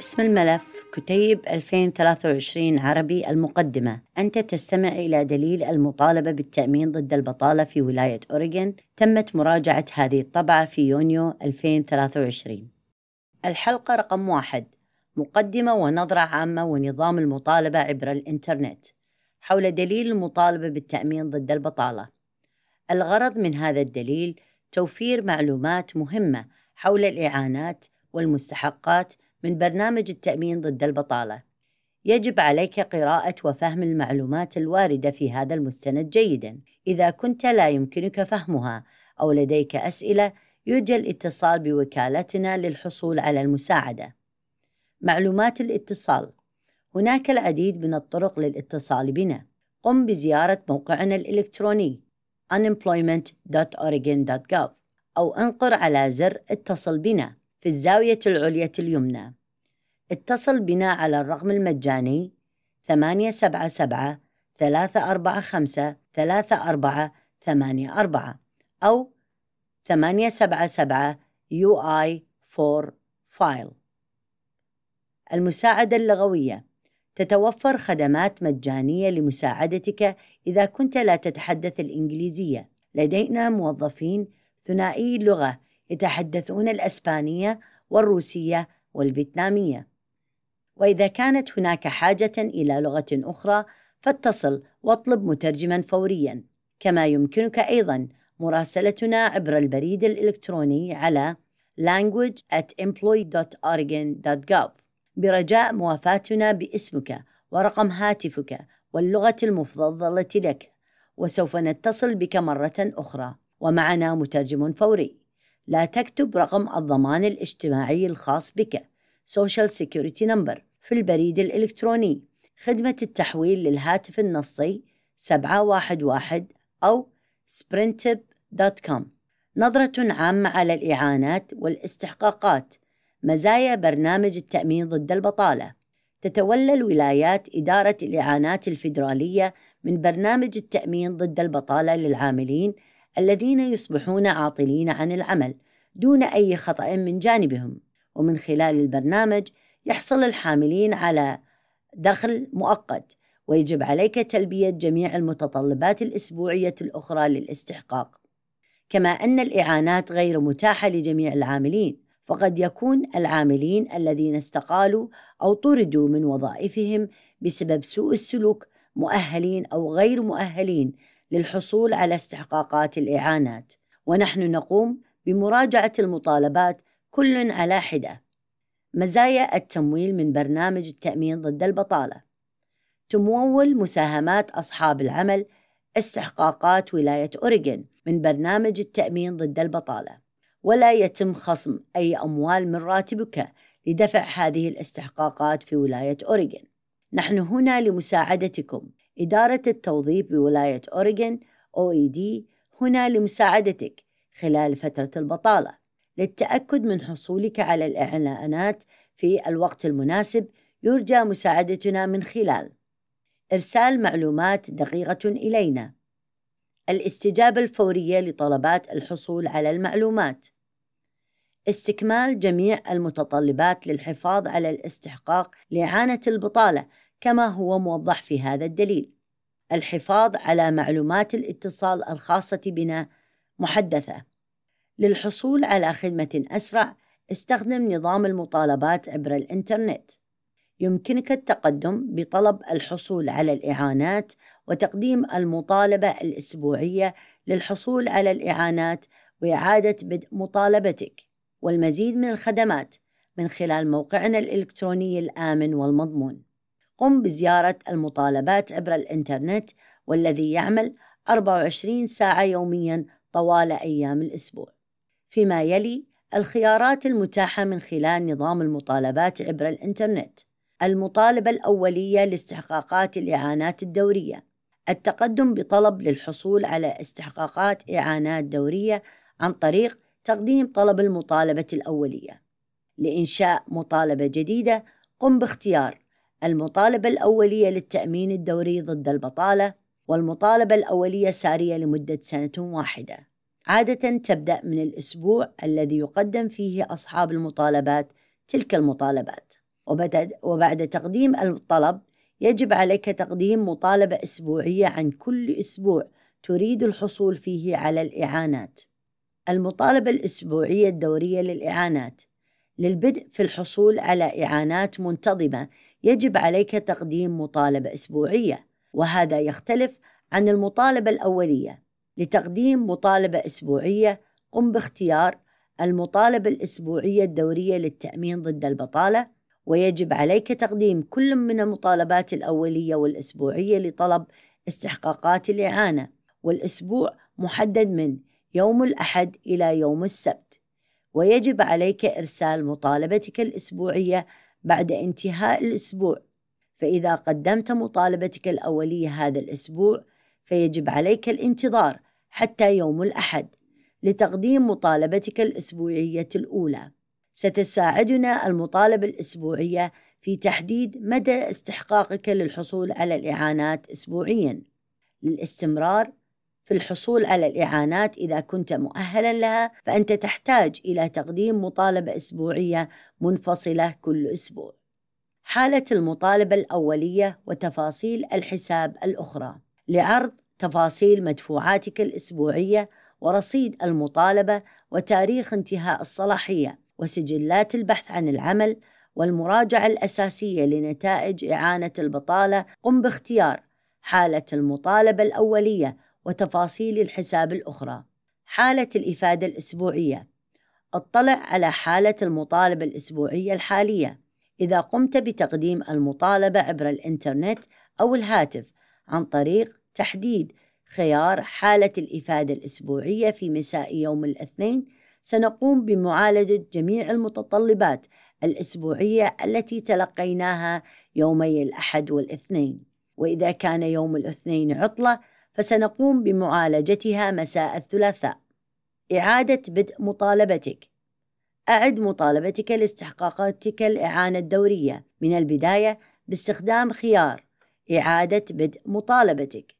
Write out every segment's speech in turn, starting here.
اسم الملف كتيب 2023 عربي المقدمة. أنت تستمع إلى دليل المطالبة بالتأمين ضد البطالة في ولاية أوريغون. تمت مراجعة هذه الطبعة في يونيو 2023 الحلقة رقم واحد. مقدمة ونظرة عامة ونظام المطالبة عبر الإنترنت. حول دليل المطالبة بالتأمين ضد البطالة. الغرض من هذا الدليل توفير معلومات مهمة حول الإعانات والمستحقات من برنامج التأمين ضد البطالة. يجب عليك قراءة وفهم المعلومات الواردة في هذا المستند جيداً. إذا كنت لا يمكنك فهمها أو لديك أسئلة، يرجى الاتصال بوكالتنا للحصول على المساعدة. معلومات الاتصال هناك العديد من الطرق للاتصال بنا. قم بزيارة موقعنا الإلكتروني unemployment.oregon.gov أو أنقر على زر اتصل بنا في الزاوية العليا اليمنى. اتصل بنا على الرقم المجاني 877 345 3484 أو 877 UI 4 فايل. المساعدة اللغوية. تتوفر خدمات مجانية لمساعدتك إذا كنت لا تتحدث الإنجليزية. لدينا موظفين ثنائي اللغة يتحدثون الأسبانية والروسية والفيتنامية. وإذا كانت هناك حاجة إلى لغة أخرى فاتصل واطلب مترجما فوريا. كما يمكنك أيضا مراسلتنا عبر البريد الإلكتروني على language at employee.oregon.gov برجاء موافاتنا باسمك ورقم هاتفك واللغة المفضلة لك وسوف نتصل بك مرة أخرى. ومعنا مترجم فوري. لا تكتب رقم الضمان الاجتماعي الخاص بك. Social Security Number في البريد الإلكتروني. خدمة التحويل للهاتف النصي 711 أو sprintip.com نظرة عامة على الإعانات والاستحقاقات. مزايا برنامج التأمين ضد البطالة. تتولى الولايات إدارة الإعانات الفيدرالية من برنامج التأمين ضد البطالة للعاملين الذين يصبحون عاطلين عن العمل دون أي خطأ من جانبهم. ومن خلال البرنامج يحصل الحاملين على دخل مؤقت ويجب عليك تلبية جميع المتطلبات الأسبوعية الأخرى للاستحقاق. كما أن الإعانات غير متاحة لجميع العاملين فقد يكون العاملين الذين استقالوا أو طردوا من وظائفهم بسبب سوء السلوك مؤهلين أو غير مؤهلين للحصول على استحقاقات الإعانات. ونحن نقوم بمراجعة المطالبات كل على حدة. مزايا التمويل من برنامج التأمين ضد البطالة. تمول مساهمات أصحاب العمل استحقاقات ولاية أوريغون من برنامج التأمين ضد البطالة. ولا يتم خصم أي أموال من راتبك لدفع هذه الاستحقاقات في ولاية أوريغون. نحن هنا لمساعدتكم. إدارة التوظيف بولاية أوريغون OED هنا لمساعدتك خلال فترة البطالة للتأكد من حصولك على الإعلانات في الوقت المناسب يرجى مساعدتنا من خلال إرسال معلومات دقيقة إلينا. الاستجابة الفورية لطلبات الحصول على المعلومات. استكمال جميع المتطلبات للحفاظ على الاستحقاق لإعانة البطالة كما هو موضح في هذا الدليل. الحفاظ على معلومات الاتصال الخاصة بنا محدثة. للحصول على خدمة أسرع استخدم نظام المطالبات عبر الإنترنت. يمكنك التقدم بطلب الحصول على الإعانات وتقديم المطالبة الأسبوعية للحصول على الإعانات وإعادة بدء مطالبتك. والمزيد من الخدمات من خلال موقعنا الإلكتروني الآمن والمضمون. قم بزيارة المطالبات عبر الإنترنت والذي يعمل 24 ساعة يوميا طوال أيام الأسبوع. فيما يلي الخيارات المتاحة من خلال نظام المطالبات عبر الإنترنت. المطالبة الأولية لاستحقاقات الإعانات الدورية. التقدم بطلب للحصول على استحقاقات إعانات دورية عن طريق تقديم طلب المطالبة الأولية. لإنشاء مطالبة جديدة قم باختيار المطالبة الأولية للتأمين الدوري ضد البطالة والمطالبة الأولية سارية لمدة سنة واحدة. عادة تبدأ من الأسبوع الذي يقدم فيه أصحاب المطالبات تلك المطالبات. وبعد تقديم الطلب يجب عليك تقديم مطالبة أسبوعية عن كل أسبوع تريد الحصول فيه على الإعانات. المطالبة الأسبوعية الدورية للإعانات. للبدء في الحصول على إعانات منتظمة يجب عليك تقديم مطالبة أسبوعية وهذا يختلف عن المطالبة الأولية. لتقديم مطالبة أسبوعية قم باختيار المطالبة الأسبوعية الدورية للتأمين ضد البطالة ويجب عليك تقديم كل من المطالبات الأولية والأسبوعية لطلب استحقاقات الإعانة والأسبوع محدد من يوم الأحد إلى يوم السبت. ويجب عليك إرسال مطالبتك الأسبوعية بعد انتهاء الأسبوع فإذا قدمت مطالبتك الأولية هذا الأسبوع فيجب عليك الانتظار حتى يوم الأحد لتقديم مطالبتك الأسبوعية الأولى. ستساعدنا المطالبة الأسبوعية في تحديد مدى استحقاقك للحصول على الإعانات أسبوعياً. للاستمرار في الحصول على الإعانات إذا كنت مؤهلا لها فأنت تحتاج إلى تقديم مطالبة أسبوعية منفصلة كل أسبوع. حالة المطالبة الأولية وتفاصيل الحساب الأخرى لعرض تفاصيل مدفوعاتك الأسبوعية ورصيد المطالبة وتاريخ انتهاء الصلاحية وسجلات البحث عن العمل والمراجعة الأساسية لنتائج إعانة البطالة قم باختيار حالة المطالبة الأولية وتفاصيل الحساب الأخرى. حالة الإفادة الأسبوعية. اطلع على حالة المطالبة الأسبوعية الحالية. إذا قمت بتقديم المطالبة عبر الإنترنت أو الهاتف عن طريق تحديد خيار حالة الإفادة الأسبوعية في مساء يوم الاثنين سنقوم بمعالجة جميع المتطلبات الأسبوعية التي تلقيناها يومي الأحد والاثنين. وإذا كان يوم الاثنين عطلة فسنقوم بمعالجتها مساء الثلاثاء. إعادة بدء مطالبتك. أعد مطالبتك لاستحقاقاتك الإعانة الدورية. من البداية باستخدام خيار. إعادة بدء مطالبتك.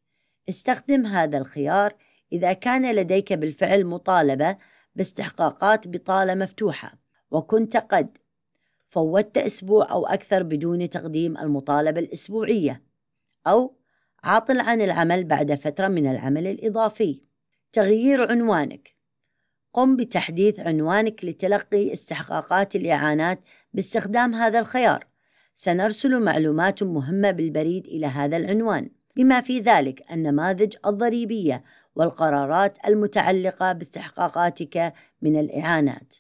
استخدم هذا الخيار إذا كان لديك بالفعل مطالبة باستحقاقات بطالة مفتوحة وكنت قد فوتت أسبوع أو أكثر بدون تقديم المطالبة الأسبوعية أو عاطل عن العمل بعد فترة من العمل الإضافي. تغيير عنوانك. قم بتحديث عنوانك لتلقي استحقاقات الإعانات باستخدام هذا الخيار. سنرسل معلومات مهمة بالبريد إلى هذا العنوان. بما في ذلك النماذج الضريبية والقرارات المتعلقة باستحقاقاتك من الإعانات.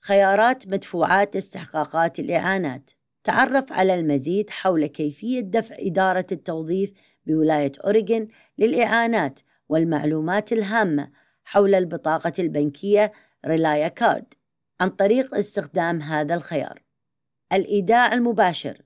خيارات مدفوعات استحقاقات الإعانات. تعرف على المزيد حول كيفية دفع إدارة التوظيف بولاية أوريغون للإعانات والمعلومات الهامة حول البطاقة البنكية ريلايا كارد عن طريق استخدام هذا الخيار. الإيداع المباشر.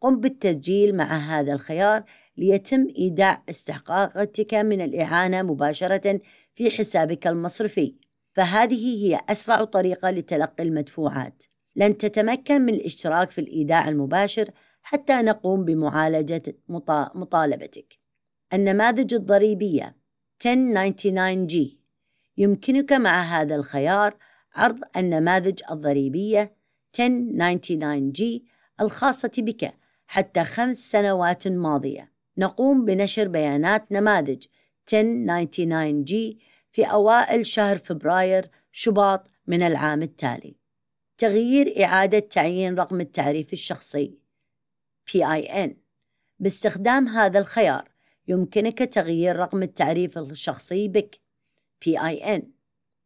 قم بالتسجيل مع هذا الخيار ليتم إيداع استحقاقاتك من الإعانة مباشرة في حسابك المصرفي. فهذه هي أسرع طريقة لتلقي المدفوعات. لن تتمكن من الاشتراك في الإيداع المباشر حتى نقوم بمعالجة مطالبتك. النماذج الضريبية 1099G يمكنك مع هذا الخيار عرض النماذج الضريبية 1099G الخاصة بك حتى خمس سنوات ماضية. نقوم بنشر بيانات نماذج 1099G في أوائل شهر فبراير شباط من العام التالي. تغيير إعادة تعيين رقم التعريف الشخصي PIN باستخدام هذا الخيار يمكنك تغيير رقم التعريف الشخصي بك PIN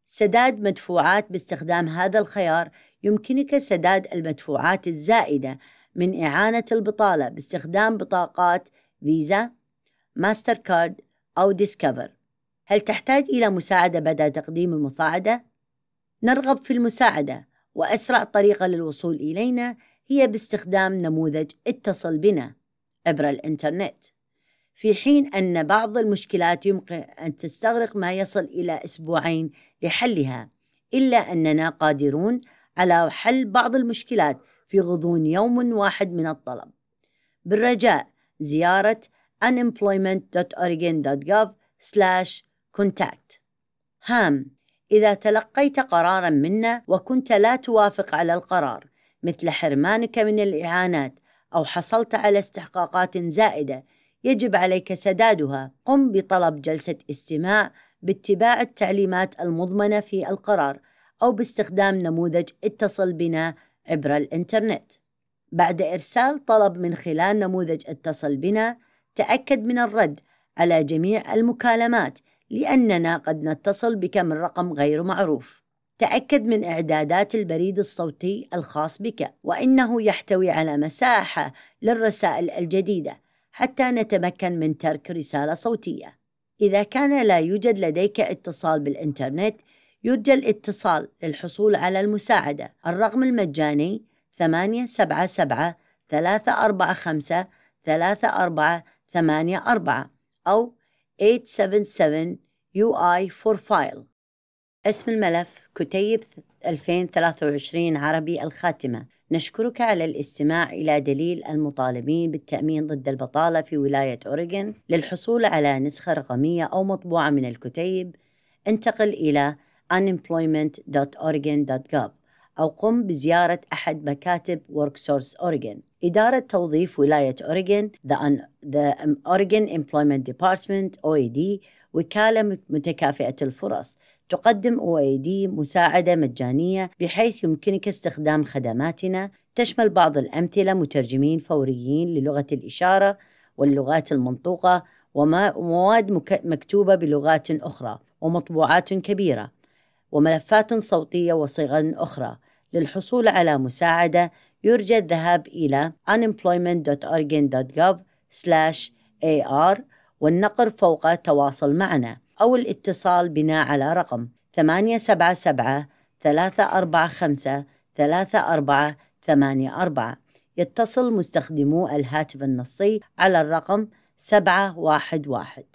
سداد مدفوعات باستخدام هذا الخيار يمكنك سداد المدفوعات الزائدة من إعانة البطالة باستخدام بطاقات فيزا، ماستر كارد أو ديسكفر. هل تحتاج إلى مساعدة بعد تقديم المساعدة؟ نرغب في المساعدة وأسرع طريقة للوصول إلينا هي باستخدام نموذج اتصل بنا عبر الإنترنت. في حين أن بعض المشكلات يمكن أن تستغرق ما يصل إلى أسبوعين لحلها، إلا أننا قادرون على حل بعض المشكلات في غضون يوم واحد من الطلب. بالرجاء زيارة unemployment.oregon.gov/contact هام إذا تلقيت قرارا منا وكنت لا توافق على القرار مثل حرمانك من الإعانات أو حصلت على استحقاقات زائدة يجب عليك سدادها. قم بطلب جلسة استماع باتباع التعليمات المضمنة في القرار أو باستخدام نموذج اتصل بنا عبر الإنترنت. بعد إرسال طلب من خلال نموذج اتصل بنا تأكد من الرد على جميع المكالمات لأننا قد نتصل بك من رقم غير معروف. تأكد من إعدادات البريد الصوتي الخاص بك وإنه يحتوي على مساحة للرسائل الجديدة حتى نتمكن من ترك رسالة صوتية. إذا كان لا يوجد لديك اتصال بالإنترنت يرجى الاتصال للحصول على المساعدة. الرقم المجاني 877 345 3484 أو 877 UI for file. اسم الملف كتيب 2023 عربي الخاتمة. نشكرك على الاستماع إلى دليل المطالبين بالتأمين ضد البطالة في ولاية أوريغون. للحصول على نسخة رقمية أو مطبوعة من الكتيب انتقل إلى unemployment.oregon.gov أو قم بزيارة أحد مكاتب WorkSource Oregon. إدارة توظيف ولاية أوريغون the, the Oregon Employment Department OED وكالة متكافئة الفرص. تقدم OAD مساعدة مجانية بحيث يمكنك استخدام خدماتنا. تشمل بعض الأمثلة مترجمين فوريين للغة الإشارة واللغات المنطوقة ومواد مكتوبة بلغات أخرى ومطبوعات كبيرة. وملفات صوتية وصيغ أخرى. للحصول على مساعدة يرجى الذهاب إلى unemployment.oregon.gov/ar والنقر فوق تواصل معنا أو الاتصال بنا على رقم 877 345 3484 يتصل مستخدمو الهاتف النصي على الرقم 711